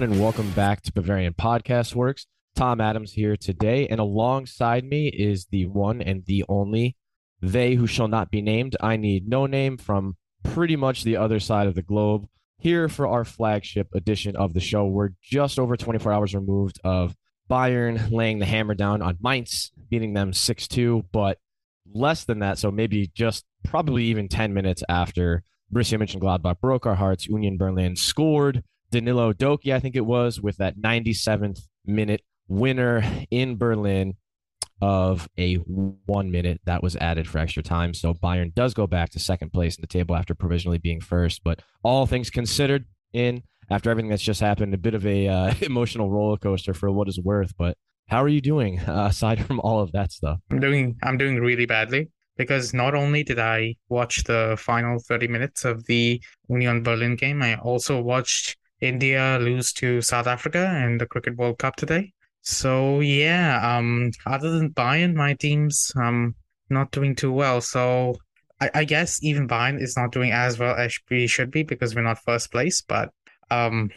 everyone, and welcome back to Bavarian Podcast Works. Tom Adams here today, and alongside me is the one and the only they who shall not be named. I need no name from pretty much the other side of the globe. Here for our flagship edition of the show. We're just over 24 hours removed of Bayern laying the hammer down on Mainz, beating them 6 2, but less than that. So maybe just probably even 10 minutes after Borussia Mönchengladbach broke our hearts, Union Berlin scored. Danilho Doekhi, I think it was, with that 97th minute winner in Berlin of a one minute that was added for extra time. So Bayern does go back to second place in the table after provisionally being first. But all things considered, in after everything that's just happened, a bit of a uh, emotional roller coaster for what is worth. But how are you doing uh, aside from all of that stuff? I'm doing I'm doing really badly because not only did I watch the final 30 minutes of the Union Berlin game, I also watched India lose to South Africa in the Cricket World Cup today. So yeah, um, other than Bayern, my team's um not doing too well. So I, I guess even Bayern is not doing as well as we should be because we're not first place. But um,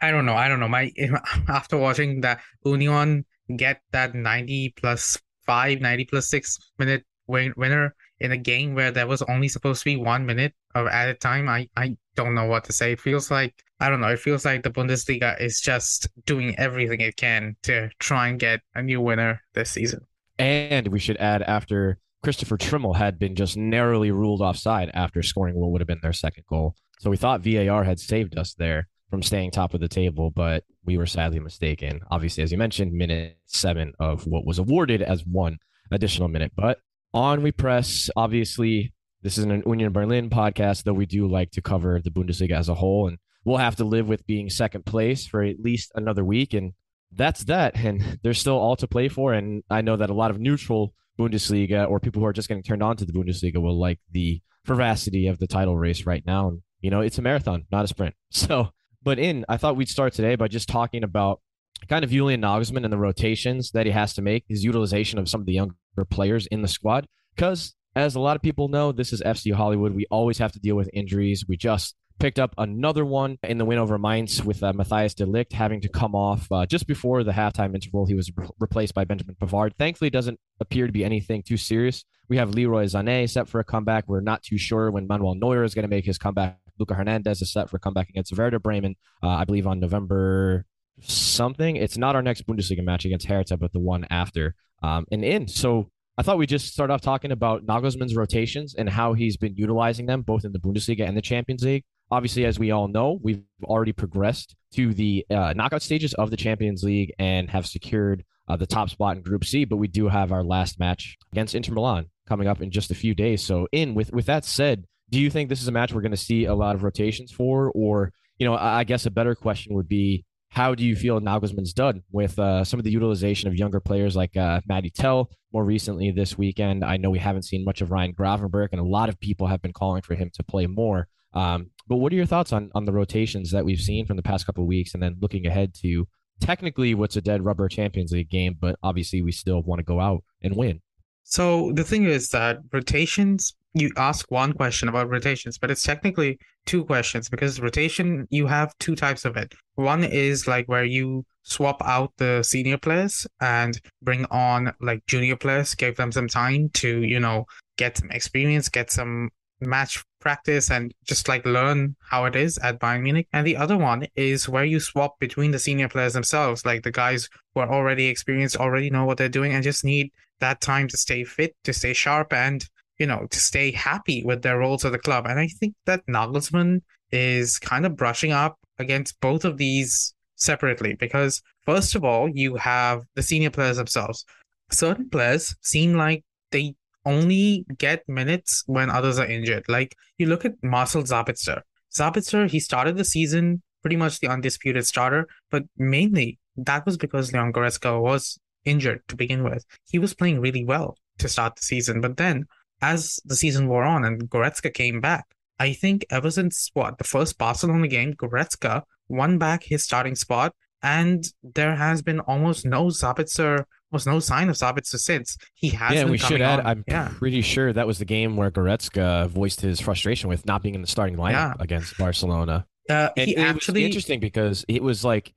I don't know. I don't know. My after watching that Union get that ninety plus five, 90 plus six minute win- winner in a game where there was only supposed to be one minute of added time, I I don't know what to say. It feels like I don't know. It feels like the Bundesliga is just doing everything it can to try and get a new winner this season. And we should add after Christopher Trimmel had been just narrowly ruled offside after scoring what would have been their second goal. So we thought VAR had saved us there from staying top of the table, but we were sadly mistaken. Obviously, as you mentioned, minute seven of what was awarded as one additional minute. But on we press. Obviously, this isn't an Union Berlin podcast, though we do like to cover the Bundesliga as a whole. And we'll have to live with being second place for at least another week. And that's that. And there's still all to play for. And I know that a lot of neutral Bundesliga or people who are just getting turned on to the Bundesliga will like the vivacity of the title race right now. And, you know, it's a marathon, not a sprint. So, but in, I thought we'd start today by just talking about kind of Julian Nagelsmann and the rotations that he has to make, his utilization of some of the younger players in the squad. Because as a lot of people know, this is FC Hollywood. We always have to deal with injuries. We just picked up another one in the win over Mainz with uh, Matthijs de Ligt having to come off uh, just before the halftime interval. He was re- replaced by Benjamin Pavard. Thankfully, it doesn't appear to be anything too serious. We have Leroy Sané set for a comeback. We're not too sure when Manuel Neuer is going to make his comeback. Luca Hernandez is set for a comeback against Werder Bremen, uh, I believe on November something. It's not our next Bundesliga match against Hertha, but the one after. Um, and in so I thought we'd just start off talking about Nagelsmann's rotations and how he's been utilizing them both in the Bundesliga and the Champions League. Obviously, as we all know, we've already progressed to the uh, knockout stages of the Champions League and have secured uh, the top spot in Group C. But we do have our last match against Inter Milan coming up in just a few days. So, in with with that said, do you think this is a match we're going to see a lot of rotations for, or you know, I, I guess a better question would be, how do you feel Nagelsmann's done with uh, some of the utilization of younger players like uh, Mathys Tel more recently this weekend? I know we haven't seen much of Ryan Gravenberch, and a lot of people have been calling for him to play more. Um, but what are your thoughts on on the rotations that we've seen from the past couple of weeks, and then looking ahead to technically what's a dead rubber Champions League game, but obviously we still want to go out and win. So the thing is that rotations, you ask one question about rotations, but it's technically two questions because rotation, you have two types of it. One is like where you swap out the senior players and bring on like junior players, give them some time to, you know, get some experience, get some match practice and just like learn how it is at Bayern Munich. And the other one is where you swap between the senior players themselves, like the guys who are already experienced, already know what they're doing, and just need that time to stay fit, to stay sharp, and you know, to stay happy with their roles at the club. And I think that Nagelsmann is kind of brushing up against both of these separately because first of all, you have the senior players themselves. Certain players seem like they only get minutes when others are injured. Like you look at Marcel Sabitzer. Sabitzer, he started the season pretty much the undisputed starter, but mainly that was because Leon Goretzka was injured to begin with. He was playing really well to start the season, but then as the season wore on and Goretzka came back, I think ever since what the first Barcelona game, Goretzka won back his starting spot, and there has been almost no Sabitzer was no sign of Sabitzer since. He has. Yeah, we should add. On. I'm yeah. pretty sure that was the game where Goretzka voiced his frustration with not being in the starting lineup yeah. against Barcelona. Uh, he it was actually interesting because it was like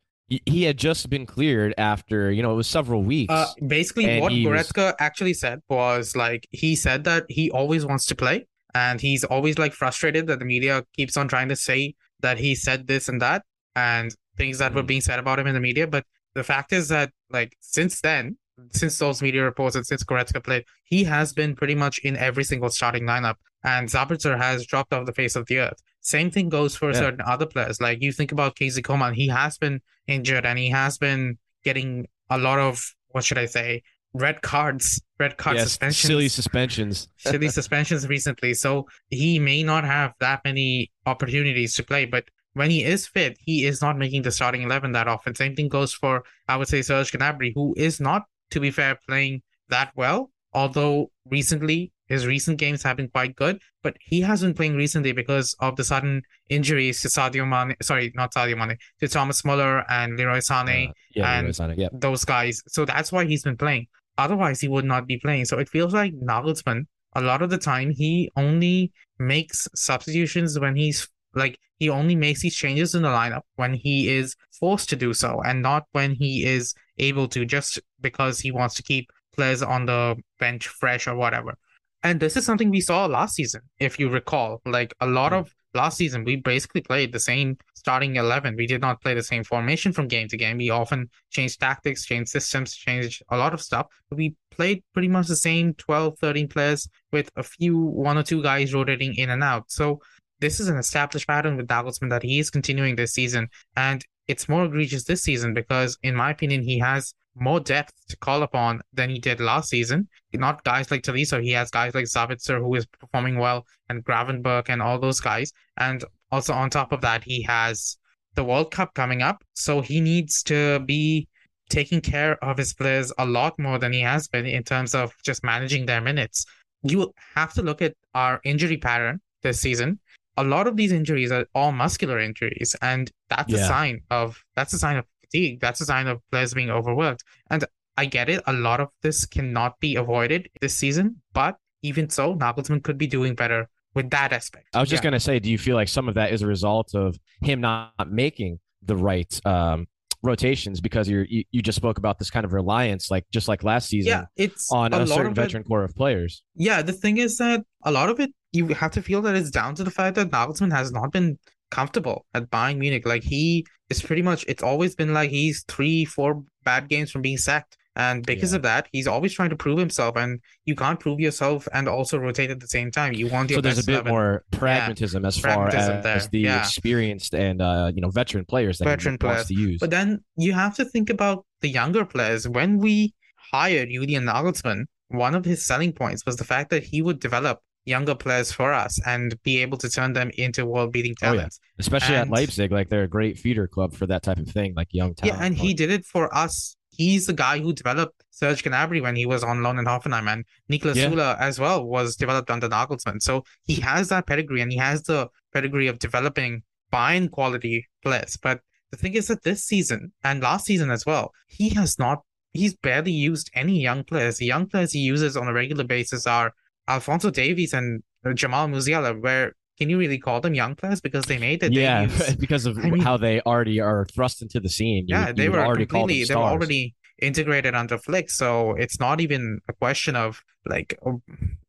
he- had just been cleared after you know it was several weeks. Uh, basically, what he was- actually said was like he said that he always wants to play, and he's always like frustrated that the media keeps on trying to say that he said this and that, and things that were Mhm. being said about him in the media. But the fact is that like since then, since those media reports and since Goretzka played, he has been pretty much in every single starting lineup, and Sabitzer has dropped off the face of the earth. Same thing goes for Yeah. certain other players. Like you think about Casey Coman, he has been injured and he has been getting a lot of what should I say red cards, red card yes, suspensions, silly suspensions. silly suspensions recently. So he may not have that many opportunities to play, but when he is fit, he is not making the starting eleven that often. Same thing goes for I would say Serge Gnabry, who is not, to be fair, playing that well. Although recently his recent games have been quite good, but he has been playing recently because of the sudden injuries to Sadio Mane. Sorry, not Sadio Mane, to Thomas Muller and Leroy Sané Uh, yeah, and- Leroy Sané, yeah. those guys. So that's why he's been playing. Otherwise, he would not be playing. So it feels like Nagelsmann, a lot of the time, he only makes substitutions when he's like, he only makes these changes in the lineup when he is forced to do so and not when he is able to, just because he wants to keep players on the bench fresh or whatever. And this is something we saw last season, if you recall. Like a lot Mm. of last season, we basically played the same starting 11. We did not play the same formation from game to game. We often changed tactics, changed systems, changed a lot of stuff. But we played pretty much the same 12, 13 players with a few, one or two guys rotating in and out. So this is an established pattern with Nagelsmann that he is continuing this season. And it's more egregious this season because, in my opinion, he has more depth to call upon than he did last season. Not guys like Tolisso, he has guys like Sabitzer who is performing well and Gravenberch and all those guys. And also on top of that, he has the World Cup coming up. So he needs to be taking care of his players a lot more than he has been in terms of just managing their minutes. You have to look at our injury pattern this season. A lot of these injuries are all muscular injuries, and that's a sign of that's a sign of fatigue. That's a sign of players being overworked. And I get it. A lot of this cannot be avoided this season, but even so, Nagelsmann could be doing better with that aspect. I was just Yeah. gonna say, do you feel like some of that is a result of him not making the right um, rotations because you're, you you just spoke about this kind of reliance, like just like last season, yeah, it's on a, a, certain of it- veteran core of players. Yeah, the thing is that a lot of it you have to feel that it's down to the fact that Nagelsmann has not been comfortable at Bayern Munich. Like he is pretty much it's always been like he's three, four bad games from being sacked. And because Yeah. of that, he's always trying to prove himself, and you can't prove yourself and also rotate at the same time. You want your So there's a bit 11. more pragmatism as far Pragmatism as, the yeah. experienced and uh, you know veteran players that Veteran he wants players. to use. But then you have to think about the younger players. When we hired Julian Nagelsmann, one of his selling points was the fact that he would develop younger players for us and be able to turn them into world-beating Oh, yeah. talents. Especially at Leipzig, like they're a great feeder club for that type of thing, like young talent. Yeah, and he did it for us. He's the guy who developed Serge Gnabry when he was on loan in Hoffenheim, and Niklas Yeah. Süle as well was developed under Nagelsmann. So he has that pedigree, and he has the pedigree of developing fine quality players. But the thing is that this season and last season as well, he has not. He's barely used any young players. The young players he uses on a regular basis are Alphonso Davies and Jamal Musiala. Where can you really call them young players because they made it? yeah, debuts because of I mean- how they already are thrust into the scene. You yeah, they were already call them completely they were already integrated under Flick, so it's not even a question of like oh,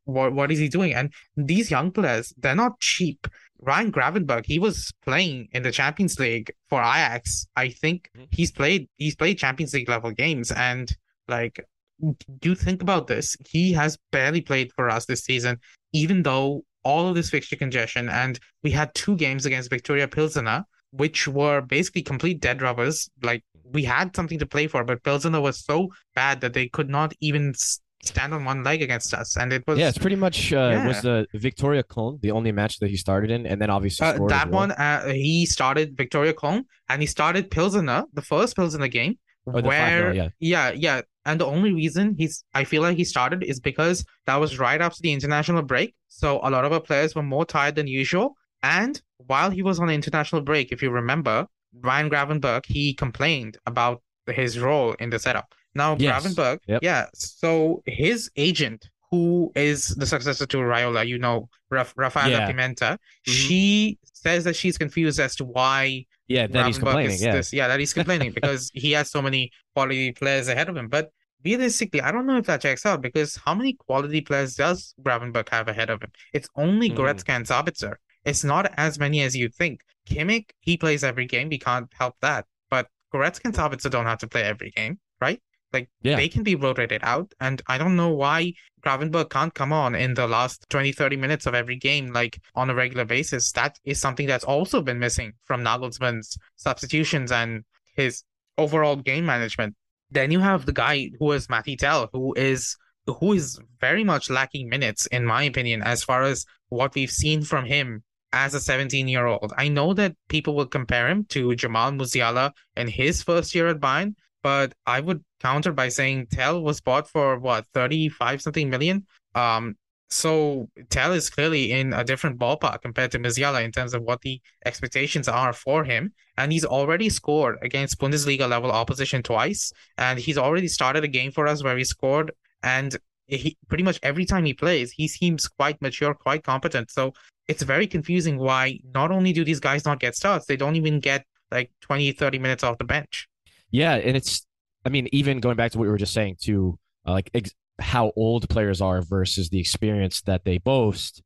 what what is he doing? And these young players, they're not cheap. Ryan Gravenberch, he was playing in the Champions League for Ajax. I think Mhm. he's played he's played Champions League level games and like do you think about this. He has barely played for us this season, even though all of this fixture congestion and we had two games against Victoria Pilsener, which were basically complete dead rubbers. Like we had something to play for, but Pilsener was so bad that they could not even stand on one leg against us, and it was Yeah, it's pretty much uh, was the Victoria Cologne the only match that he started in, and then obviously Uh, that well. one, uh, he started Victoria Köln and he started Pilsener, the first Pilsener game, the 5-0, where yeah. yeah, yeah, and the only reason he's I feel like he started is because that was right after the international break, so a lot of our players were more tired than usual, and while he was on the international break, if you remember, Ryan Gravenberch he complained about his role in the setup. Now Yes. Gravenberch, Yep. yeah, so his agent who is the successor to Raiola, you know, Raf- Rafaela Yeah. Pimenta, Mhm. she says that she's confused as to why Yeah, that he's complaining. Yeah. this- yeah, that he's complaining because he has so many quality players ahead of him. But realistically, I don't know if that checks out because how many quality players does Gravenberch have ahead of him? It's only Mhm. Goretzka and Sabitzer. It's not as many as you think. Kimmich, he plays every game. We can't help that. But Goretzka and Sabitzer don't have to play every game, right? Like Yeah. they can be rotated out. And I don't know why Gravenberch can't come on in the last 20, 30 minutes of every game, like on a regular basis. That is something that's also been missing from Nagelsmann's substitutions and his overall game management. Then you have the guy who is Mathys Tel, who is who is very much lacking minutes, in my opinion, as far as what we've seen from him as a 17 year old. I know that people will compare him to Jamal Musiala in his first year at Bayern, but I would counter by saying Tel was bought for what 35 something million. Um, so Tel is clearly in a different ballpark compared to Musiala in terms of what the expectations are for him, and he's already scored against Bundesliga level opposition twice, and he's already started a game for us where he scored, and he pretty much every time he plays, he seems quite mature, quite competent. So it's very confusing why not only do these guys not get starts, they don't even get like 20, 30 minutes off the bench. Yeah, and it's I mean, even going back to what we were just saying to uh, like ex- how old players are versus the experience that they boast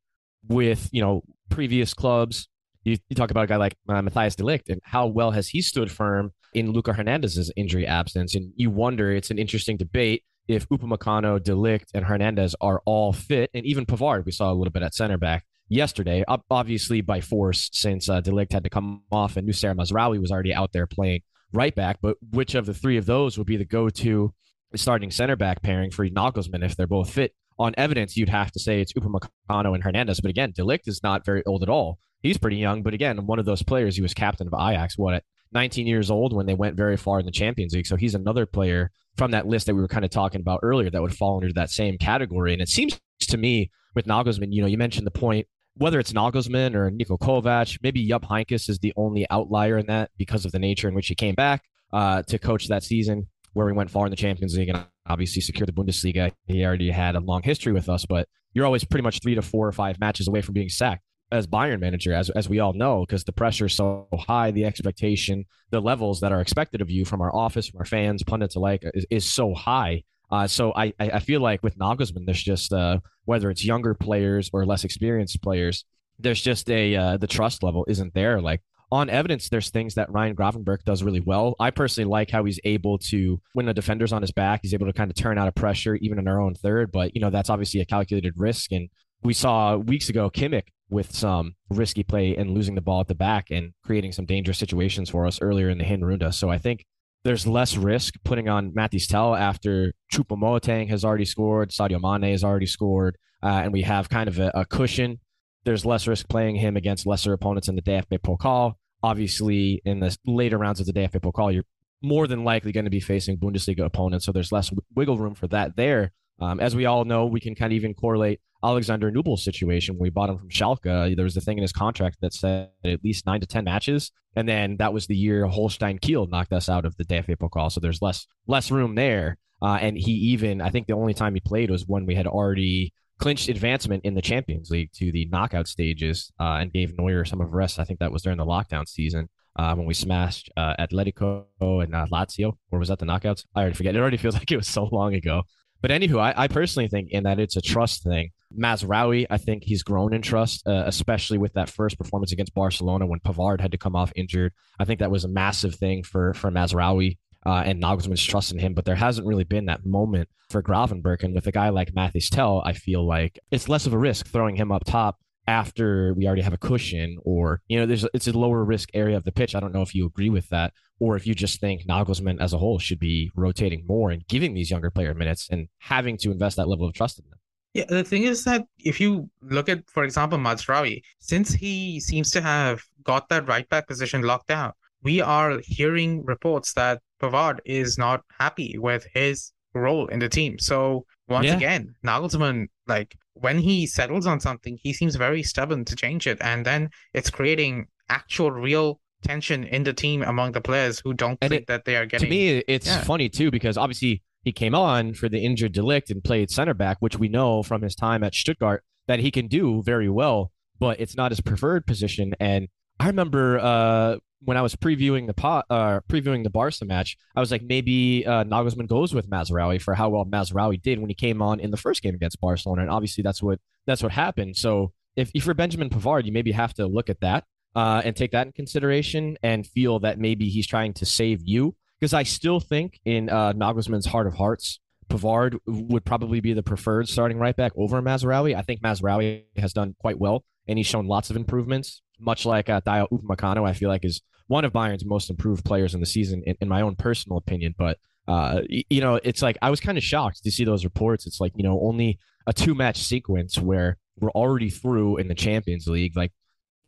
with, you know, previous clubs. You, you talk about a guy like uh, Matthijs de Ligt and how well has he stood firm in Luca Hernandez's injury absence, and you wonder. It's an interesting debate if Upamecano, de Ligt, and Hernandez are all fit, and even Pavard, we saw a little bit at center back yesterday, obviously by force since uh, de Ligt had to come off and Noussair Mazraoui was already out there playing right back. But which of the three of those would be the go-to starting center back pairing for Nagelsmann if they're both fit? On evidence, you'd have to say it's Upamecano and Hernandez. But again, de Ligt is not very old at all. He's pretty young, but again, one of those players. He was captain of Ajax. What at 19 years old when they went very far in the Champions League. So he's another player from that list that we were kind of talking about earlier that would fall under that same category. And it seems to me with Nagelsmann, you know, you mentioned the point whether it's Nagelsmann or Niko Kovac, maybe Jupp Heynckes is the only outlier in that because of the nature in which he came back uh, to coach that season where we went far in the Champions League and obviously secured the Bundesliga. He already had a long history with us, but you're always pretty much three to four or five matches away from being sacked as Bayern manager, as, as we all know, because the pressure is so high, the expectation, the levels that are expected of you from our office, from our fans, pundits alike, is, is so high. Uh, so I, I feel like with Nagelsmann, there's just uh, whether it's younger players or less experienced players, there's just a uh, the trust level isn't there. Like on evidence, there's things that Ryan Gravenberch does really well. I personally like how he's able to, when the defender's on his back, he's able to kind of turn out of pressure, even in our own third. But, you know, that's obviously a calculated risk. And we saw weeks ago Kimmich with some risky play and losing the ball at the back and creating some dangerous situations for us earlier in the Hinrunde. So I think there's less risk putting on Mathys Tel after Choupo-Moting has already scored, Sadio Mane has already scored, uh, and we have kind of a, a cushion. There's less risk playing him against lesser opponents in the DFB Pokal obviously in the later rounds of the DFB Pokal, you're more than likely going to be facing Bundesliga opponents, so there's less wiggle room for that there. Um, as we all know, we can kind of even correlate Alexander Nubel's situation when we bought him from Schalke. There was a thing in his contract that said at least nine to ten matches, and then that was the year Holstein Kiel knocked us out of the DFB Pokal, so there's less less room there. Uh, and he even, I think, the only time he played was when we had already clinched advancement in the Champions League to the knockout stages uh, and gave Neuer some of rest. I think that was during the lockdown season uh, when we smashed uh, Atletico and uh, Lazio, or was that the knockouts? I already forget. It already feels like it was so long ago. But anywho, I, I personally think in that it's a trust thing. Mazraoui, I think he's grown in trust, uh, especially with that first performance against Barcelona when Pavard had to come off injured. I think that was a massive thing for for Mazraoui uh, and Nagelsmann's trust in him, but there hasn't really been that moment for Gravenberch. And with a guy like Mathys Tel, I feel like it's less of a risk throwing him up top after we already have a cushion, or you know, there's it's a lower risk area of the pitch. I don't know if you agree with that, or if you just think Nagelsmann as a whole should be rotating more and giving these younger player minutes and having to invest that level of trust in them. Yeah, the thing is that if you look at, for example, Mazraoui, since he seems to have got that right back position locked down, we are hearing reports that Pavard is not happy with his role in the team. So once Yeah. again, Nagelsmann, like when he settles on something, he seems very stubborn to change it, and then it's creating actual, real tension in the team among the players who don't And think it- that they are getting. to me, it's yeah. funny too because obviously he came on for the injured de Ligt and played center back, which we know from his time at Stuttgart that he can do very well, but it's not his preferred position. And I remember uh, when I was previewing the pot, uh, previewing the Barca match, I was like, maybe uh, Nagelsmann goes with Mazraoui for how well Mazraoui did when he came on in the first game against Barcelona, and obviously that's what that's what happened. So if, if you're Benjamin Pavard, you maybe have to look at that uh, and take that in consideration and feel that maybe he's trying to save you. Because I still think in uh, Nagelsmann's heart of hearts, Pavard would probably be the preferred starting right back over Mazraoui. I think Mazraoui has done quite well, and he's shown lots of improvements. Much like uh, Dayot Upamecano, I feel like is one of Bayern's most improved players in the season, in, in my own personal opinion. But uh, you know, it's like I was kind of shocked to see those reports. It's like you know, only a two match sequence where we're already through in the Champions League. Like,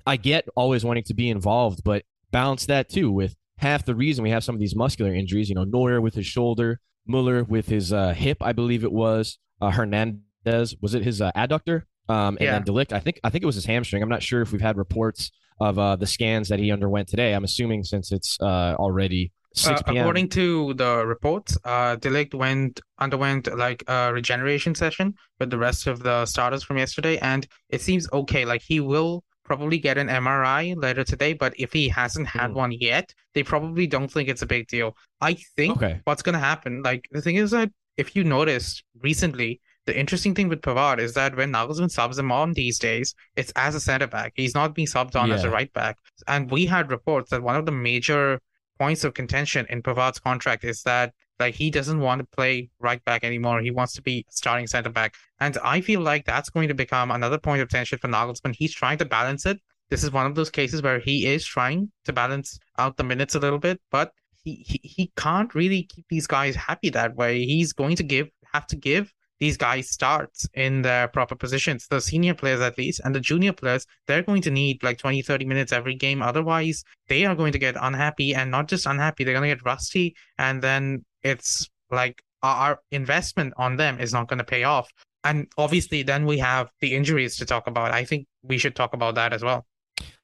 I get always wanting to be involved, but balance that too with half the reason we have some of these muscular injuries. You know, Neuer with his shoulder, Muller with his uh, hip, I believe it was. Uh, Hernandez was it his uh, adductor? Um, and Yeah. then de Ligt, I think I think it was his hamstring. I'm not sure if we've had reports of uh, the scans that he underwent today. I'm assuming since it's uh, already 6 Uh, p.m. according to the reports, uh, De Ligt went underwent like a regeneration session with the rest of the starters from yesterday, and it seems okay. Like he will probably get an MRI later today, but if he hasn't had Mhm. one yet, they probably don't think it's a big deal. I think Okay. what's gonna happen, like the thing is that if you noticed recently, the interesting thing with Pavard is that when Nagelsmann subs him on these days, it's as a center back. He's not being subbed on as a right back. And we had reports that one of the major points of contention in Pavard's contract is that like he doesn't want to play right back anymore. He wants to be starting center back. And I feel like that's going to become another point of tension for Nagelsmann. He's trying to balance it. This is one of those cases where he is trying to balance out the minutes a little bit, but he, he, he can't really keep these guys happy that way. He's going to give have to give these guys starts in their proper positions, the senior players at least, and the junior players, they're going to need like 20, 30 minutes every game. Otherwise, they are going to get unhappy and not just unhappy, they're going to get rusty. And then it's like our investment on them is not going to pay off. And obviously, then we have the injuries to talk about. I think we should talk about that as well.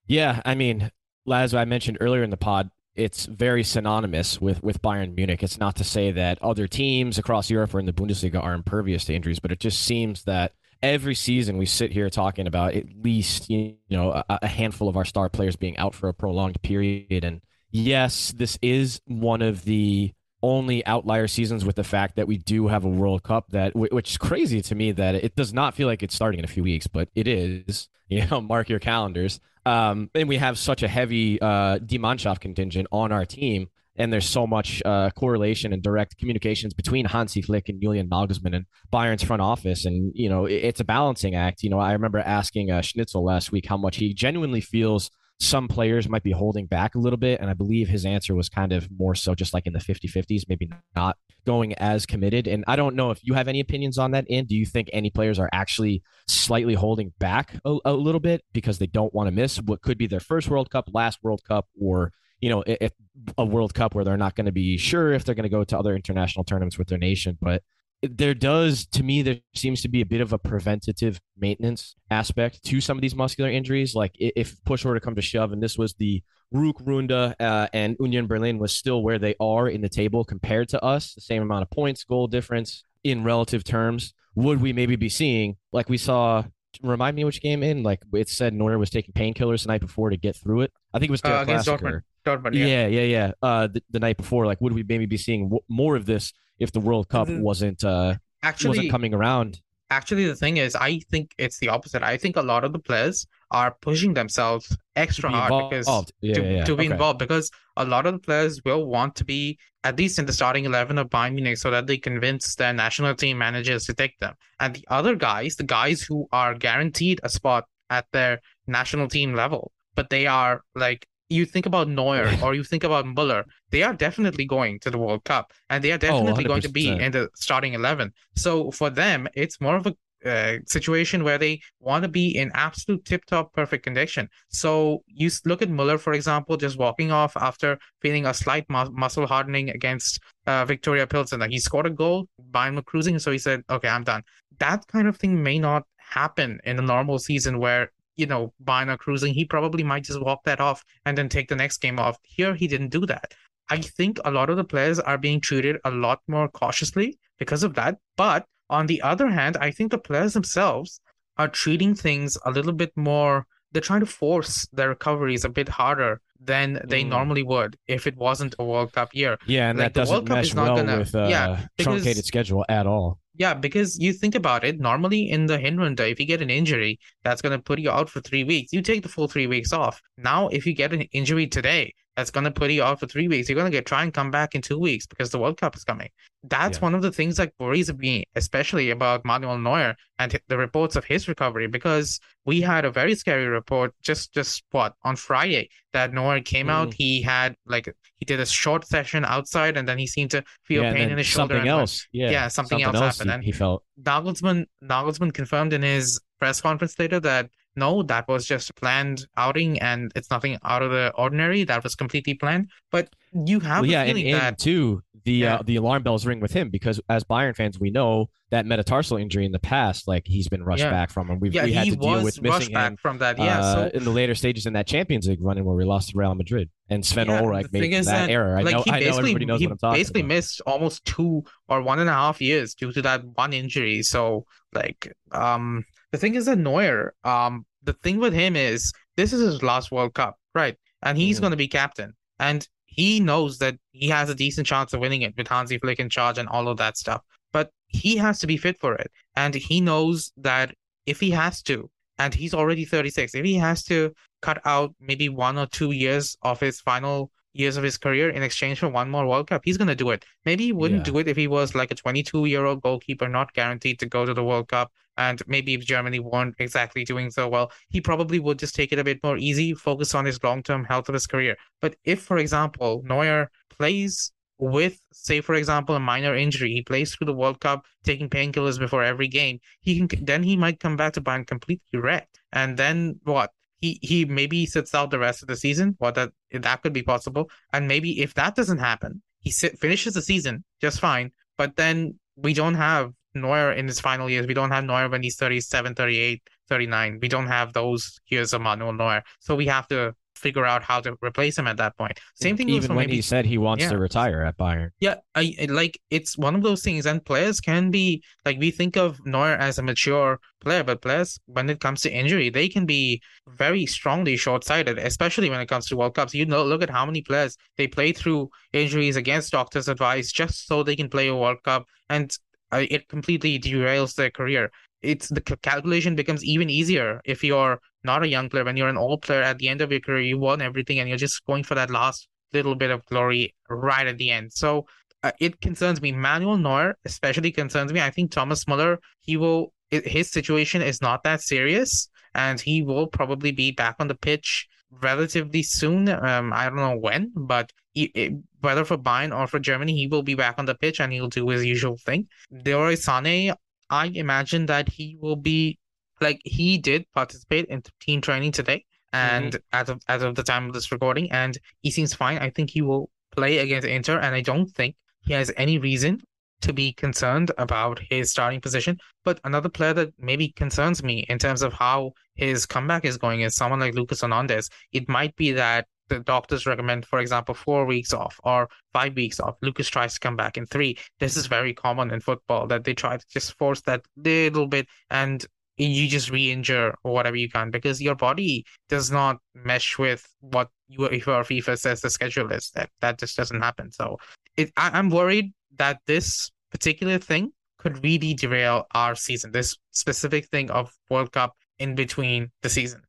Yeah, I mean, as I mentioned earlier in the pod, it's very synonymous with with Bayern Munich. It's not to say that other teams across Europe or in the Bundesliga are impervious to injuries, but it just seems that every season we sit here talking about at least you know a, a handful of our star players being out for a prolonged period. And yes, this is one of the only outlier seasons with the fact that we do have a World Cup that which is crazy to me that it does not feel like it's starting in a few weeks, but it is. You know, mark your calendars. Um, and we have such a heavy uh, Die contingent on our team, and there's so much uh, correlation and direct communications between Hansi Flick and Julian Nagelsmann and Bayern's front office, and you know it- it's a balancing act. You know, I remember asking uh, Schnitzel last week how much he genuinely feels some players might be holding back a little bit, and I believe his answer was kind of more so just like in the 50-50s, maybe not going as committed. And I don't know if you have any opinions on that. And do you think any players are actually slightly holding back a, a little bit because they don't want to miss what could be their first World Cup, last World Cup, or you know, if a World Cup where they're not going to be sure if they're going to go to other international tournaments with their nation, but there does to me there seems to be a bit of a preventative maintenance aspect to some of these muscular injuries like if push were to come to shove and this was the Rückrunde uh, and Union Berlin was still where they are in the table compared to us the same amount of points goal difference in relative terms would we maybe be seeing like we saw remind me which game in like it said Neuer was taking painkillers the night before to get through it I think it was Uh, against Dortmund. Dortmund, yeah. Yeah, yeah, yeah. Uh, the, the night before, like, would we maybe be seeing w- more of this if the World Cup wasn't uh Actually, wasn't coming around? Actually, the thing is, I think it's the opposite. I think a lot of the players are pushing themselves extra be hard because. Yeah, to, yeah. to be Okay. involved because a lot of the players will want to be at least in the starting 11 of Bayern Munich so that they convince their national team managers to take them. And the other guys, the guys who are guaranteed a spot at their national team level, but they are like, you think about Neuer or you think about Muller, they are definitely going to the World Cup and they are definitely going to be in the starting 11. So for them, it's more of a uh, situation where they want to be in absolute tip-top perfect condition. So you look at Muller, for example, just walking off after feeling a slight mu- muscle hardening against uh, Victoria Pilsen. Like he scored a goal, Bayern were cruising, so he said, "Okay, I'm done." That kind of thing may not happen in a normal season where you know are cruising. He probably might just walk that off and then take the next game off. Here, he didn't do that. I think a lot of the players are being treated a lot more cautiously because of that. But on the other hand, I think the players themselves are treating things a little bit more. They're trying to force their recoveries a bit harder than they Mm. normally would if it wasn't a World Cup year. Yeah, and Like, that the World doesn't Cup mesh is not well gonna- with uh, yeah, because- truncated schedule at all. Yeah, because you think about it, normally in the Hinrunde, if you get an injury that's going to put you out for three weeks, you take the full three weeks off. Now, if you get an injury today that's going to put you out for three weeks, you're going to get try and come back in two weeks because the World Cup is coming. That's Yeah. one of the things that worries me, especially about Manuel Neuer and the reports of his recovery, because we had a very scary report just just what on Friday that Neuer came out. Mm. He had like he did a short session outside, and then he seemed to feel yeah, pain in his shoulder. something else. Yeah, Yeah, something else happened, He, and- he felt Nagelsmann Nagelsmann confirmed in his press conference later that no, that was just a planned outing and it's nothing out of the ordinary. That was completely planned. But you have well, yeah, and, feeling and that too the Yeah. uh, the alarm bells ring with him because as Bayern fans, we know that metatarsal injury in the past, like he's been rushed Yeah. back from, and we've yeah, we had to deal with rushed missing back him from that. Yeah, uh, so in the later stages in that Champions League running where we lost to Real Madrid and Sven Yeah, Ulreich made that, that, error. I like know, I know everybody knows what I'm talking He basically about. missed almost two or one and a half years due to that one injury. So like um the thing is that Neuer, um the thing with him is this is his last World Cup, right? And he's Mhm. gonna be captain. And he knows that he has a decent chance of winning it with Hansi Flick in charge and all of that stuff. But he has to be fit for it. And he knows that if he has to, and he's already 36, if he has to cut out maybe one or two years of his final years of his career in exchange for one more World Cup, he's going to do it. Maybe he wouldn't Yeah. do it if he was like a 22 year old goalkeeper, not guaranteed to go to the World Cup. And maybe if Germany weren't exactly doing so well, he probably would just take it a bit more easy, focus on his long term health of his career. But if, for example, Neuer plays with, say, for example, a minor injury, he plays through the World Cup, taking painkillers before every game. He can then he might come back to Bayern completely wrecked, and then what? He he maybe sits out the rest of the season. What that that could be possible, and maybe if that doesn't happen, he sit, finishes the season just fine. But then we don't have Neuer in his final years. We don't have Neuer when he's 37, 38, 39. We don't have those years of Manuel Neuer, so we have to figure out how to replace him at that point. Same thing even when maybe he said he wants Yeah. to retire at Bayern. yeah, I like it's one of those things, and players can be like we think of Neuer as a mature player, but players when it comes to injury, they can be very strongly short-sighted, especially when it comes to World Cups. You know, look at how many players they play through injuries against doctors' advice just so they can play a World Cup, and uh, it completely derails their career. It's the calculation becomes even easier if you're not a young player. When you're an old player at the end of your career, you won everything, and you're just going for that last little bit of glory right at the end. So uh, it concerns me. Manuel Neuer especially concerns me. I think Thomas Muller, he will his situation is not that serious, and he will probably be back on the pitch relatively soon. Um, I don't know when, but he, it- whether for Bayern or for Germany, he will be back on the pitch and he'll do his usual thing. Leroy Sané, I imagine that he will be like he did participate in team training today, and mm-hmm. as of as of the time of this recording, and he seems fine. I think he will play against Inter, and I don't think he has any reason to be concerned about his starting position. But another player that maybe concerns me in terms of how his comeback is going is someone like Lucas Hernandez. It might be that the doctors recommend, for example, four weeks off or five weeks off. Lucas tries to come back in three. This is very common in football that they try to just force that little bit and you just re-injure or whatever you can because your body does not mesh with what UEFA or FIFA says the schedule is. That that just doesn't happen. So it, I, I'm worried that this particular thing could really derail our season. This specific thing of World Cup in between the season.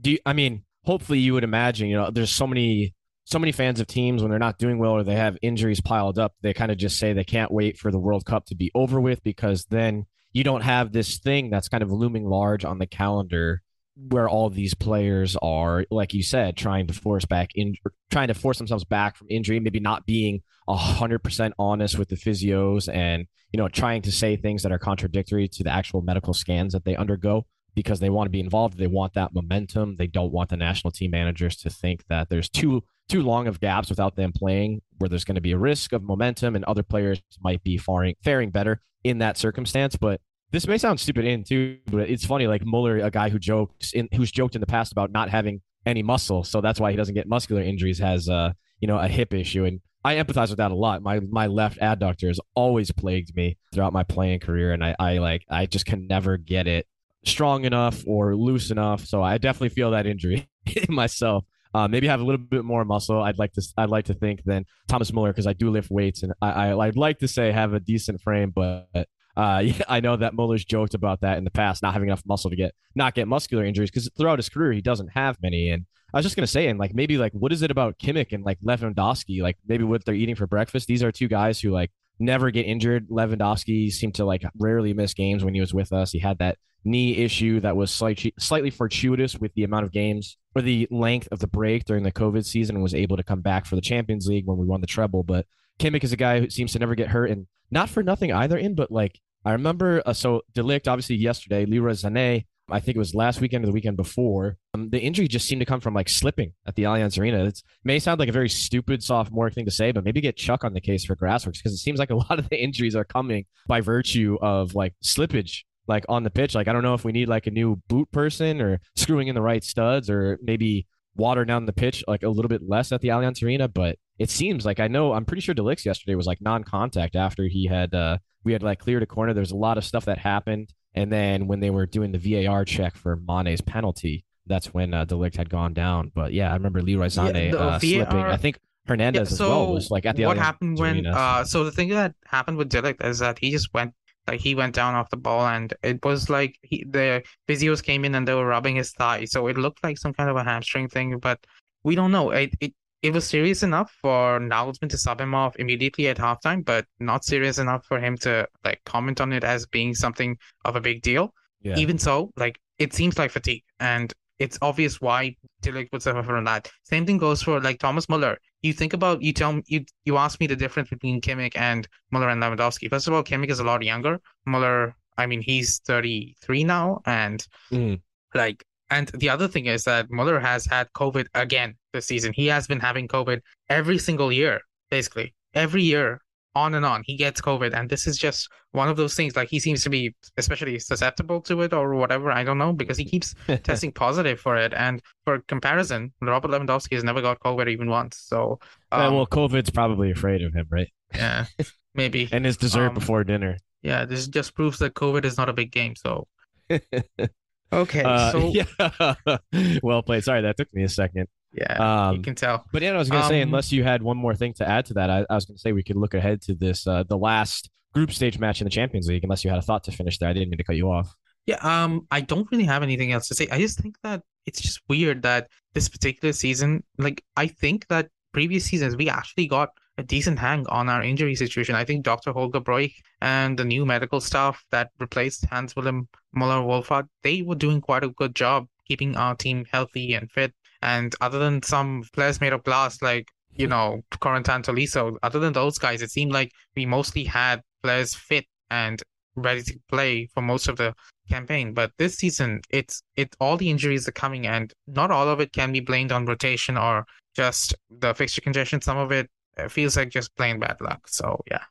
do you, I mean, hopefully you would imagine, you know, there's so many so many fans of teams when they're not doing well or they have injuries piled up, they kind of just say they can't wait for the World Cup to be over with because then you don't have this thing that's kind of looming large on the calendar where all these players are, like you said, trying to force back in, trying to force themselves back from injury, maybe not being hundred percent honest with the physios and you know trying to say things that are contradictory to the actual medical scans that they undergo because they want to be involved. They want that momentum. They don't want the national team managers to think that there's too too long of gaps without them playing, where there's going to be a risk of momentum, and other players might be faring faring better in that circumstance. But this may sound stupid in too, but it's funny. Like Muller, a guy who jokes in who's joked in the past about not having any muscle, so that's why he doesn't get muscular injuries, has uh you know a hip issue, and I empathize with that a lot. My my left adductor has always plagued me throughout my playing career, and I, I like I just can never get it strong enough or loose enough. So I definitely feel that injury myself. Uh, maybe have a little bit more muscle. I'd like to. I'd like to think than Thomas Muller because I do lift weights and I, I. I'd like to say have a decent frame, but uh, I know that Muller's joked about that in the past, not having enough muscle to get not get muscular injuries because throughout his career he doesn't have many. And I was just gonna say, and like maybe like what is it about Kimmich and like Lewandowski? Like maybe what they're eating for breakfast. These are two guys who like never get injured. Lewandowski seemed to like rarely miss games when he was with us. He had that knee issue that was slightly slightly fortuitous with the amount of games or the length of the break during the COVID season and was able to come back for the Champions League when we won the treble. But Kimmich is a guy who seems to never get hurt and not for nothing either in, but like I remember uh, so de Ligt obviously yesterday, Leroy Sané, I think it was last weekend or the weekend before. Um, the injury just seemed to come from like slipping at the Allianz Arena. It may sound like a very stupid sophomore thing to say, but maybe get Chuck on the case for Grassworks because it seems like a lot of the injuries are coming by virtue of like slippage like on the pitch. Like I don't know if we need like a new boot person or screwing in the right studs or maybe water down the pitch like a little bit less at the Allianz Arena. But it seems like I know I'm pretty sure de Ligt yesterday was like non-contact after he had uh we had like cleared a corner. There's a lot of stuff that happened, and then when they were doing the VAR check for Mane's penalty, that's when uh, de Ligt had gone down. But yeah, I remember Leroy Sané Yeah, the uh, slipping. I think Hernandez Yeah, as well was like at the what happened when uh so the thing that happened with de Ligt is that he just went like he went down off the ball and it was like he the physios came in and they were rubbing his thigh so it looked like some kind of a hamstring thing but we don't know it it, it was serious enough for Nagelsmann to sub him off immediately at halftime but not serious enough for him to like comment on it as being something of a big deal yeah. even so, like it seems like fatigue, and it's obvious why Ligt would suffer from that. Same thing goes for like Thomas Muller. You think about you tell you you ask me the difference between Kimmich and Muller and Lewandowski. First of all, Kimmich is a lot younger. Muller, I mean, he's 33 now, and Mm. like and the other thing is that Muller has had COVID again this season. He has been having COVID every single year, basically. Every year, on and on, he gets COVID. And this is just one of those things. Like he seems to be especially susceptible to it or whatever. I don't know, because he keeps testing positive for it. And for comparison, Robert Lewandowski has never got COVID even once. So Uh, um, well, COVID's probably afraid of him, right? yeah, maybe. And his dessert Um, before dinner. Yeah, this just proves that COVID is not a big game. So okay, Uh, so yeah. well played. Sorry, that took me a second. yeah, you Um, can tell. But yeah, I was gonna say, Um, unless you had one more thing to add to that, I, I was gonna say we could look ahead to this, uh, the last group stage match in the Champions League. Unless you had a thought to finish there, I didn't mean to cut you off. Yeah, um, I don't really have anything else to say. I just think that it's just weird that this particular season, like, I think that previous seasons we actually got a decent hang on our injury situation. I think Dr. Holger Broich and the new medical staff that replaced Hans Wilhelm Muller Wohlfahrt, they were doing quite a good job keeping our team healthy and fit. And other than some players made of glass, like, you know, Corentin Tolisso, other than those guys, it seemed like we mostly had players fit and ready to play for most of the campaign. But this season, it's it all the injuries are coming, and not all of it can be blamed on rotation or just the fixture congestion. Some of it uh, feels like just plain bad luck. So yeah,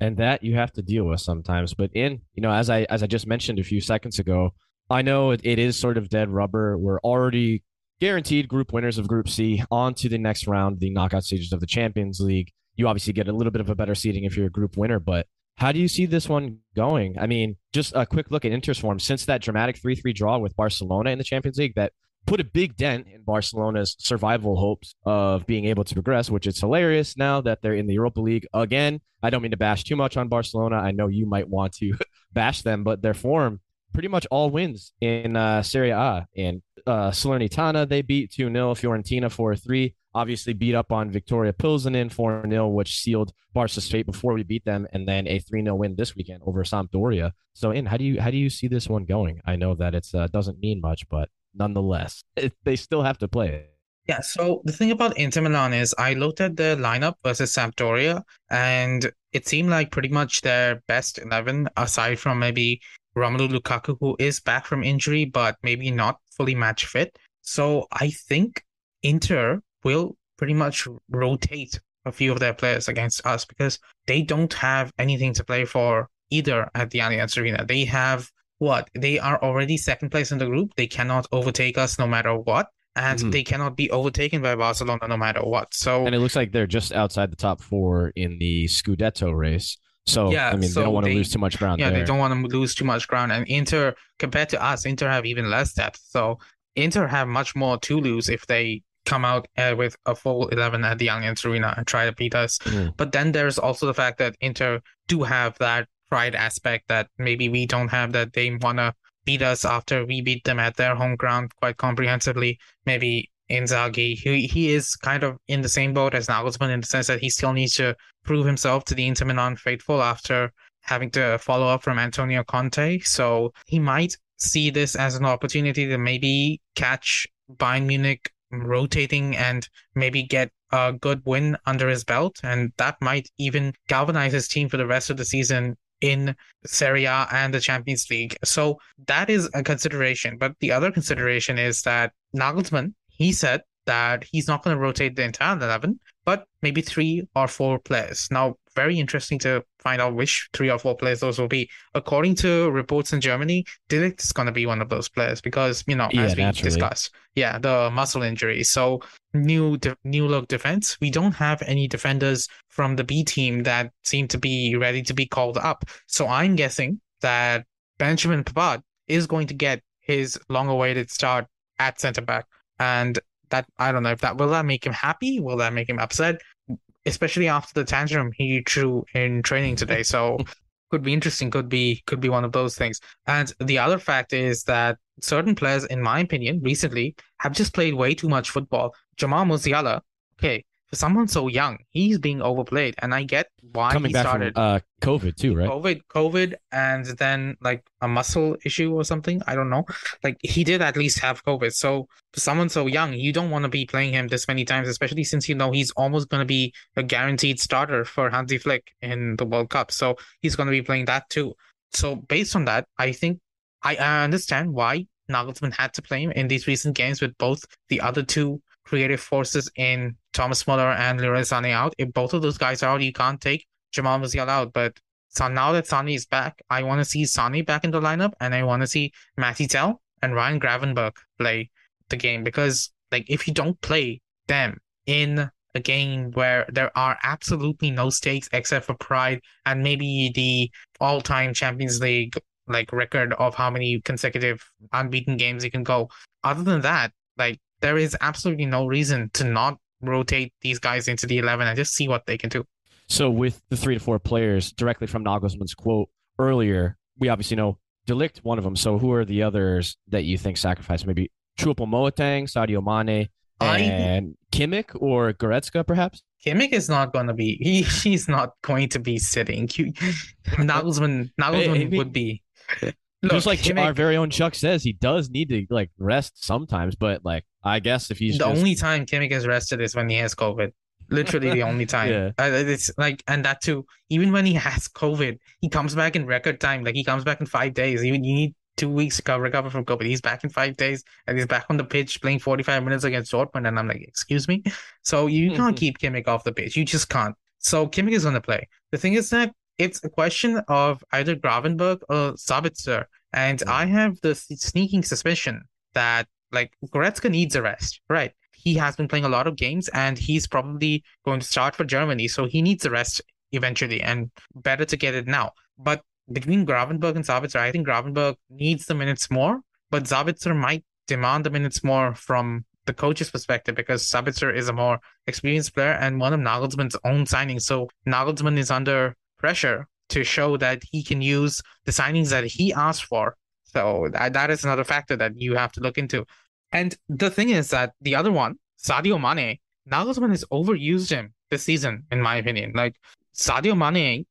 and that you have to deal with sometimes. But in you know, as I as I just mentioned a few seconds ago, I know it, it is sort of dead rubber. We're already guaranteed group winners of Group C on to the next round, the knockout stages of the Champions League. You obviously get a little bit of a better seating if you're a group winner, but how do you see this one going? I mean, just a quick look at Inter's form since that dramatic 3 3 draw with Barcelona in the Champions League that put a big dent in Barcelona's survival hopes of being able to progress, which is hilarious now that they're in the Europa League again. I don't mean to bash too much on Barcelona. I know you might want to bash them, but their form pretty much all wins in uh, Serie A. And uh, Salernitana, they beat 2 0, Fiorentina 4 3. Obviously, beat up on Victoria Pilsenen 4 0, which sealed Barca's fate before we beat them, and then a 3 0 win this weekend over Sampdoria. So, in how do you how do you see this one going? I know that it uh, doesn't mean much, but nonetheless, it, they still have to play it. Yeah, so the thing about Inter Milan is I looked at the lineup versus Sampdoria, and it seemed like pretty much their best 11, aside from maybe Romelu Lukaku, who is back from injury, but maybe not fully match fit. So I think Inter will pretty much rotate a few of their players against us because they don't have anything to play for either at the Allianz Arena. They have what? They are already second place in the group. They cannot overtake us no matter what. and Mhm. they cannot be overtaken by Barcelona no matter what. So And it looks like they're just outside the top four in the Scudetto race. So Yeah, I mean, they don't want to they- lose too much ground yeah, there. they don't want to lose too much ground. And Inter, compared to us, Inter have even less depth. So Inter have much more to lose if they come out uh, with a full 11 at the Allianz Arena and try to beat us. Mm. But then there's also the fact that Inter do have that pride aspect that maybe we don't have, that they want to beat us after we beat them at their home ground quite comprehensively. Maybe Inzaghi, he, he is kind of in the same boat as Nagelsmann in the sense that he still needs to prove himself to the Inter Milan faithful after having to follow up from Antonio Conte. So he might see this as an opportunity to maybe catch Bayern Munich rotating and maybe get a good win under his belt. And that might even galvanize his team for the rest of the season in Serie A and the Champions League. So that is a consideration. But the other consideration is that Nagelsmann, he said that he's not going to rotate the entire 11, but maybe three or four players. Now, very interesting to find out which three or four players those will be. According to reports in Germany, De is going to be one of those players because, you know, Yeah, as we naturally. discussed, yeah, the muscle injury. So new de- new look defense. We don't have any defenders from the B team that seem to be ready to be called up. So I'm guessing that Benjamin Pavard is going to get his long-awaited start at centre back, and that I don't know if that will that make him happy. Will that make him upset? Especially after the tantrum he threw in training today. So could be interesting. Could be could be one of those things. And the other fact is that certain players, in my opinion, recently have just played way too much football. Jamal Musiala, okay, for someone so young, he's being overplayed, and I get why Coming he back started. from uh, COVID too, right? COVID, COVID, and then like a muscle issue or something. I don't know. Like he did at least have COVID. So for someone so young, you don't want to be playing him this many times, especially since you know he's almost going to be a guaranteed starter for Hansi Flick in the World Cup. So he's going to be playing that too. So based on that, I think I, I understand why Nagelsmann had to play him in these recent games with both the other two creative forces in Thomas Muller and Leroy Sané out. If both of those guys are out, you can't take Jamal Musiala out. But so now that Sané is back, I want to see Sané back in the lineup, and I want to see Mathys Tel and Ryan Gravenberch play the game because, like, if you don't play them in a game where there are absolutely no stakes except for pride and maybe the all-time Champions League like record of how many consecutive unbeaten games you can go. Other than that, like there is absolutely no reason to not rotate these guys into the 11 and just see what they can do. So with the three to four players directly from Nagelsmann's quote earlier, we obviously know de Ligt one of them. So who are the others that you think sacrifice? Maybe Choupo Moting, Sadio Mane, I- and Kimmich or Goretzka, perhaps? Kimmich is not going to be. He he's not going to be sitting. Nagelsmann Nagelsmann I mean, would be. Just like Kimmich- our very own Chuck says, he does need to like rest sometimes. But like, I guess if he's the just, only time Kimmich is rested is when he has COVID. Literally the only time. Yeah. Uh, it's like, and that too. Even when he has COVID, he comes back in record time. Like he comes back in five days. Even you need two weeks to recover from COVID. He's back in five days, and he's back on the pitch playing forty-five minutes against Dortmund. And I'm like, excuse me. So you can't keep Kimmich off the pitch. You just can't. So Kimmich is going to play. The thing is that it's a question of either Gravenberch or Sabitzer, and Mm. I have the sneaking suspicion that like Goretzka needs a rest, right? He has been playing a lot of games and he's probably going to start for Germany, so he needs a rest eventually, and better to get it now. But between Gravenberch and Sabitzer, I think Gravenberch needs the minutes more, but Sabitzer might demand the minutes more from the coach's perspective because Sabitzer is a more experienced player and one of Nagelsmann's own signings. So Nagelsmann is under pressure to show that he can use the signings that he asked for. So that, that is another factor that you have to look into. And the thing is that the other one, Sadio Mane, Nagelsmann has overused him this season, in my opinion. Like Sadio Mane,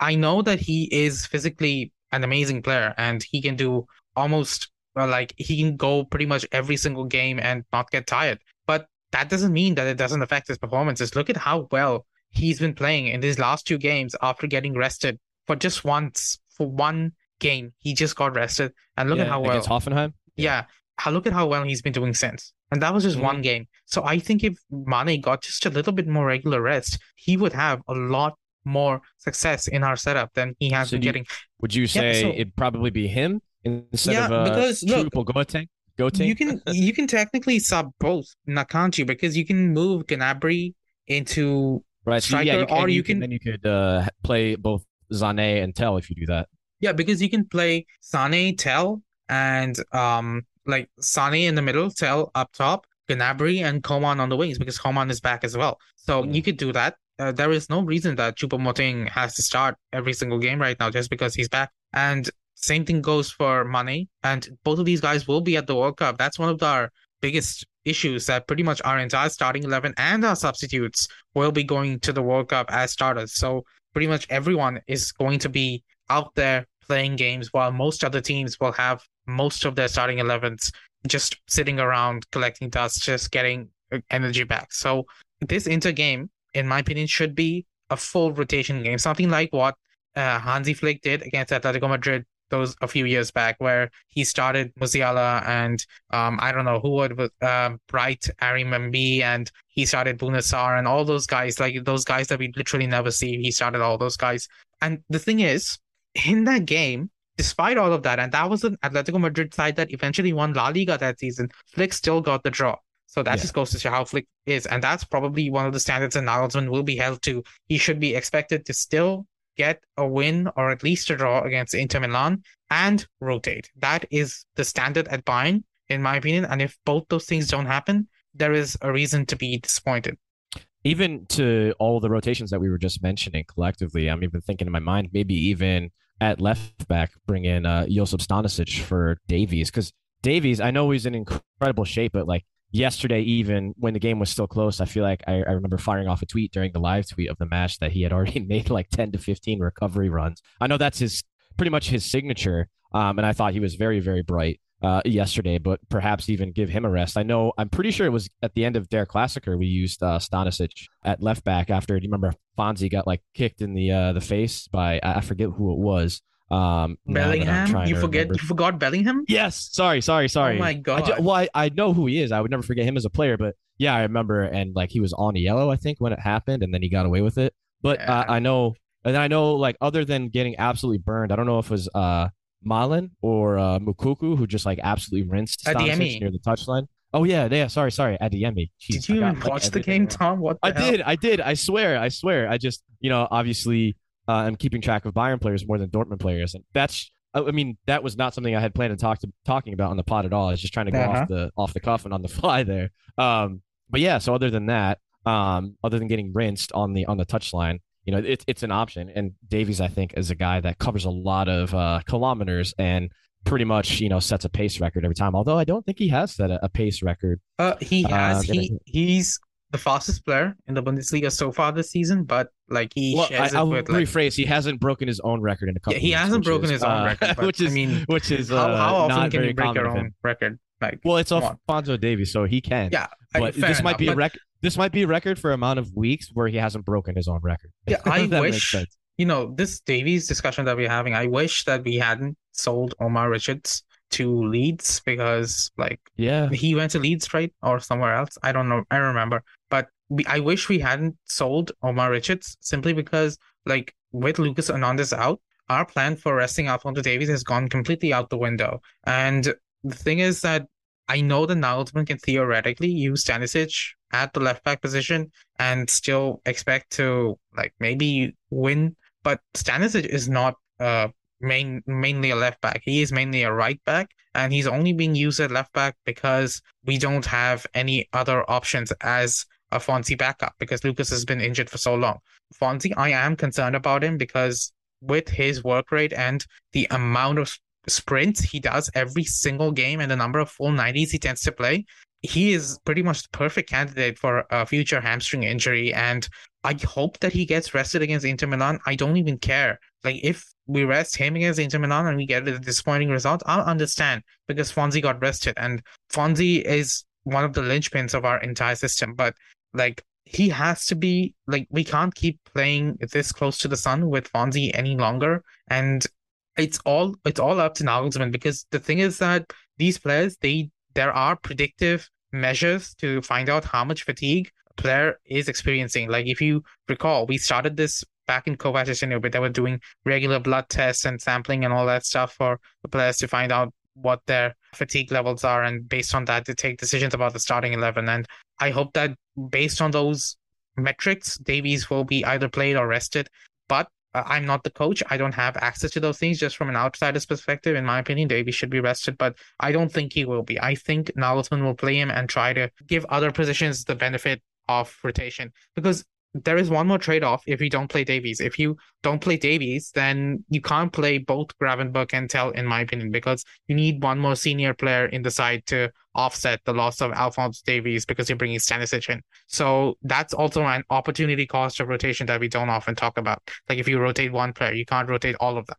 I know that he is physically an amazing player and he can do almost uh, like he can go pretty much every single game and not get tired. But that doesn't mean that it doesn't affect his performances. Look at how well he's been playing in these last two games after getting rested for just once for one game. He just got rested, and look at how well. Hoffenheim. Yeah, how look at how well he's been doing since. And that was just Mhm. one game. So I think if Mane got just a little bit more regular rest, he would have a lot more success in our setup than he has So been you- getting. Would you say so- it'd probably be him instead Yeah, of uh, because, look- Choupo Moting? Go team. You can you can technically sub both, now? Because you can move Gnabry into right. So yeah, you can, or you you can can- then you could uh, play both Sané and Tel if you do that. yeah, because you can play Sane, Tel, and um like Sane in the middle, Tel up top, Gnabry and Coman on the wings because Coman is back as well. So Mm. you could do that. Uh, there is no reason that Choupo-Moting has to start every single game right now just because he's back. And same thing goes for Mane. And both of these guys will be at the World Cup. That's one of our biggest issues that pretty much our entire starting 11 and our substitutes will be going to the World Cup as starters. So pretty much everyone is going to be out there playing games while most other teams will have most of their starting 11s just sitting around collecting dust, just getting energy back. So this inter game, in my opinion, should be a full rotation game, something like what uh, Hansi Flick did against Atletico Madrid those a few years back, where he started Musiala and um, I don't know who would uh, Bright, Arrey-Mbi, and he started Bouna Sarr and all those guys, like those guys that we literally never see. He started all those guys. And the thing is, in that game, despite all of that, and that was an Atletico Madrid side that eventually won La Liga that season, Flick still got the draw. So that Yeah. just goes to show how Flick is. And that's probably one of the standards that Nagelsmann will be held to. He should be expected to still get a win or at least a draw against Inter Milan and rotate. That is the standard at Bayern, in my opinion. And if both those things don't happen, there is a reason to be disappointed. even to all the rotations that we were just mentioning collectively, I'm even thinking in my mind, maybe even at left back, bring in uh, Josip Stanisic for Davies. Because Davies, I know he's in incredible shape, but like yesterday, even when the game was still close, I feel like I, I remember firing off a tweet during the live tweet of the match that he had already made like 10 to 15 recovery runs. I know that's his pretty much his signature. Um, and I thought he was very, very bright uh, yesterday, but perhaps even give him a rest. I know, I'm pretty sure it was at the end of their Klassiker, we used uh, Stanisic at left back after, do you remember Fonzie got like kicked in the uh, the face by, I forget who it was. Um, now that I'm Bellingham? You forget remember. you forgot Bellingham? Yes, sorry, sorry, sorry. Oh my I god. well, I, I know who he is. I would never forget him as a player, but yeah, I remember. And like he was on yellow, I think, when it happened, and then he got away with it. But uh, Yeah. I know, and I know, like other than getting absolutely burned, I don't know if it was uh Malen or uh, Moukoko who just like absolutely rinsed Adeyemi. Near the touchline. Oh yeah, yeah. Sorry, sorry, Adeyemi. Jeez, Did you even got, like, watch the game. Tom? What the I hell? did, I did. I swear, I swear. I just, you know, obviously, uh, I'm keeping track of Bayern players more than Dortmund players, and that's. I mean, that was not something I had planned to talk to talking about on the pod at all. I was just trying to go Uh-huh. off the off the cuff and on the fly there. Um, but yeah. So other than that, um, other than getting rinsed on the on the touchline, you know, it's it's an option. And Davies, I think, is a guy that covers a lot of uh, kilometers and pretty much, you know, sets a pace record every time. Although I don't think he has set a, a pace record. Uh, he Uh, has. gonna- he he's the fastest player in the Bundesliga so far this season, but like he Well, I, shares I'll it with like rephrase. He hasn't broken his own record in a couple. yeah, he weeks, hasn't broken is, his own uh, record. But, which is I mean, which is how, uh, how often can you break your own record? Like, Well, it's. Alphonso Davies, so he can. yeah, I- but this might enough, be a record. This might be a record for amount of weeks where he hasn't broken his own record. Yeah, I wish- you know, this Davies discussion that we're having, I wish that we hadn't sold Omar Richards to Leeds because like Yeah, he went to Leeds, right? Or somewhere else. I don't know. I remember. But we, I wish we hadn't sold Omar Richards simply because, like, with Lucas Hernandez out, our plan for resting Alphonso Davies has gone completely out the window. And the thing is that I know that Nagelsmann can theoretically use Stanisic at the left back position and still expect to, like, maybe win. But Stanisic is not uh main mainly a left back. He is mainly a right back, and he's only being used at left back because we don't have any other options as a Fonzie backup because Lucas has been injured for so long. Fonzie, I am concerned about him because with his work rate and the amount of sprints he does every single game and the number of full 90s he tends to play, he is pretty much the perfect candidate for a future hamstring injury. And I hope that he gets rested against Inter Milan. I don't even care. Like if we rest him against Inter Milan and we get a disappointing result, I'll understand because Fonzie got rested and Fonzie is one of the linchpins of our entire system. But like he has to be like we can't keep playing this close to the sun with Fonzie any longer. And it's all it's all up to Nagelsmann because the thing is that these players they there are predictive measures to find out how much fatigue player is experiencing. Like if you recall, we started this back in and but they were doing regular blood tests and sampling and all that stuff for the players to find out what their fatigue levels are, and based on that, to take decisions about the starting eleven. And I hope that based on those metrics, Davies will be either played or rested. But uh, I'm not the coach. I don't have access to those things. Just from an outsider's perspective, in my opinion, Davies should be rested, but I don't think he will be. I think Nagelsmann will play him and try to give other positions the benefit of rotation because there is one more trade-off if you don't play Davies. If you don't play Davies, then you can't play both Gravenberch and Tel, in my opinion, because you need one more senior player in the side to offset the loss of Alphonse Davies because you're bringing Stanisic in. So that's also an opportunity cost of rotation that we don't often talk about. Like if you rotate one player, you can't rotate all of them.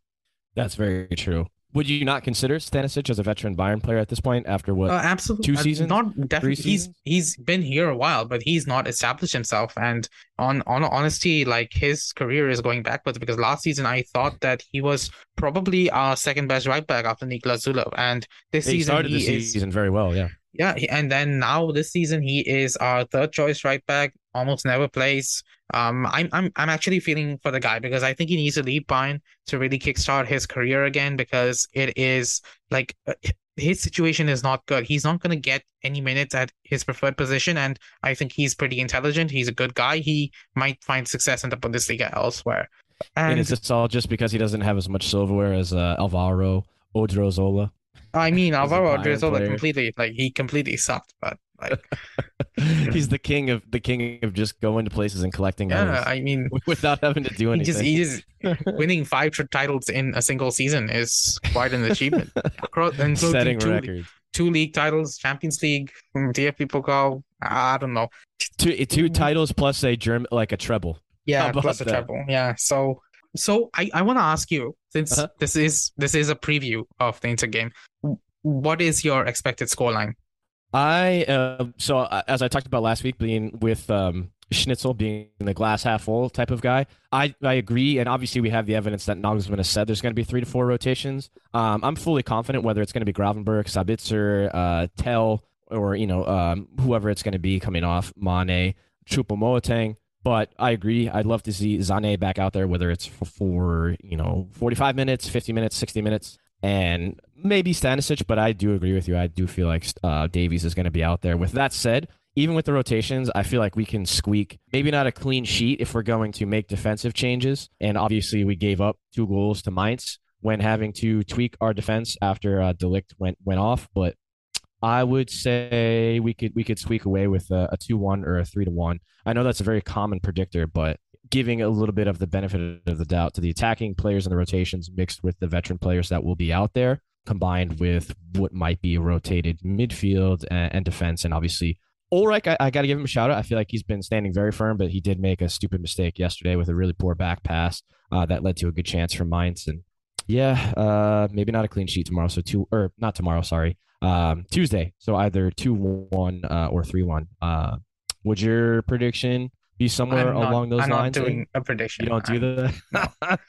That's very true. Would you not consider Stanisic as a veteran Bayern player at this point after what? Uh, absolutely. Two seasons? Uh, not definitely. He's seasons? he's been here a while, but he's not established himself. And on on honesty, like his career is going backwards because last season I thought that he was probably our second best right back after Niklas Süle, and this he season started he the is season very well. Yeah. Yeah, and then now this season he is our third choice right back. Almost never plays. Um, I'm I'm I'm actually feeling for the guy because I think he needs to leave Bayern to really kickstart his career again because it is like uh, his situation is not good. He's not going to get any minutes at his preferred position, and I think he's pretty intelligent. He's a good guy. He might find success in the Bundesliga elsewhere. And, And is this all just because he doesn't have as much silverware as uh, Alvaro Odriozola? I mean, Alvaro Odriozola completely like he completely sucked, but like He's the king of the king of just going to places and collecting yeah, I mean. without having to do He anything. just, he just winning five titles in a single season is quite an achievement. Across, setting two, records. two league titles, Champions League, mm, DFB Pokal. I don't know. Two two titles plus a germ like a treble. Yeah, plus a that? treble. Yeah. So, so I, I want to ask you since Uh-huh. this is this is a preview of the Inter game. What is your expected scoreline? I uh, so as I talked about last week, being with um, Schnitzel being the glass half full type of guy, I I agree, and obviously we have the evidence that Nagelsmann has said there's going to be three to four rotations. Um, I'm fully confident whether it's going to be Gravenberch, Sabitzer, uh, Tel, or you know um, whoever it's going to be coming off Mane, Choupo-Moting. But I agree. I'd love to see Sané back out there, whether it's for, for you know 45 minutes, 50 minutes, 60 minutes, and maybe Stanisic. But I do agree with you. I do feel like uh, Davies is going to be out there. With that said, even with the rotations, I feel like we can squeak maybe not a clean sheet if we're going to make defensive changes. And obviously, we gave up two goals to Mainz when having to tweak our defense after uh, de Ligt went went off. But I would say we could we could squeak away with a, a two one or a three to one. I know that's a very common predictor, but giving a little bit of the benefit of the doubt to the attacking players and the rotations mixed with the veteran players that will be out there, combined with what might be rotated midfield and, and defense, and obviously. Ulreich, I, I got to give him a shout out. I feel like he's been standing very firm, but he did make a stupid mistake yesterday with a really poor back pass uh, that led to a good chance for Mainz. And yeah, uh, maybe not a clean sheet tomorrow. So two or not tomorrow. Sorry, um, Tuesday. So either two one uh, or three one. Uh, would your prediction be somewhere not, along those I'm lines? not doing a prediction. you don't do I'm- that.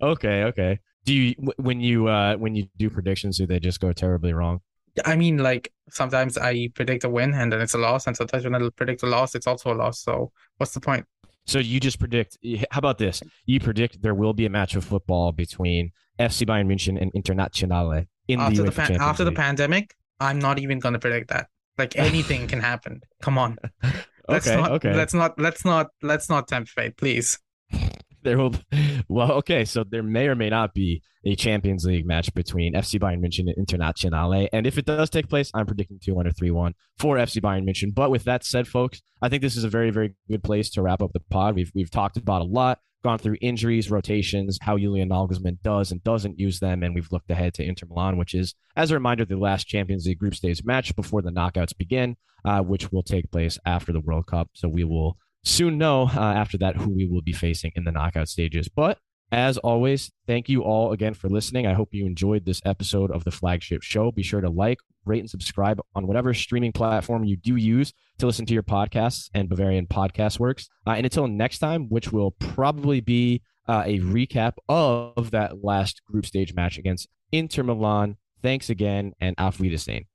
okay, okay. Do you when you uh when you do predictions, do they just go terribly wrong? I mean, like sometimes I predict a win and then it's a loss, and sometimes when I predict a loss, it's also a loss. So what's the point? So you just predict. How about this? You predict there will be a match of football between FC Bayern München and Internazionale in after the the UEFA pan- Champions after the pandemic, I'm not even gonna predict that. Like anything can happen. Come on. Let's okay, not, okay. Let's not. Let's not. Let's not tempt fate, please. there will well okay so there may or may not be a champions league match between fc bayern münchen and internazionale and if it does take place i'm predicting 2-1 or 3-1 for fc bayern münchen but with that said folks i think this is a very very good place to wrap up the pod we've, we've talked about a lot gone through injuries rotations how julian nagelsmann does and doesn't use them and we've looked ahead to inter milan which is as a reminder the last champions league group stage match before the knockouts begin uh, which will take place after the world cup so we will soon know uh, after that who we will be facing in the knockout stages. But as always, thank you all again for listening. I hope you enjoyed this episode of the flagship show. Be sure to like, rate, and subscribe on whatever streaming platform you do use to listen to your podcasts and Bavarian Podcast Works. Uh, and until next time, which will probably be uh, a recap of that last group stage match against Inter Milan. Thanks again, and auf Wiedersehen.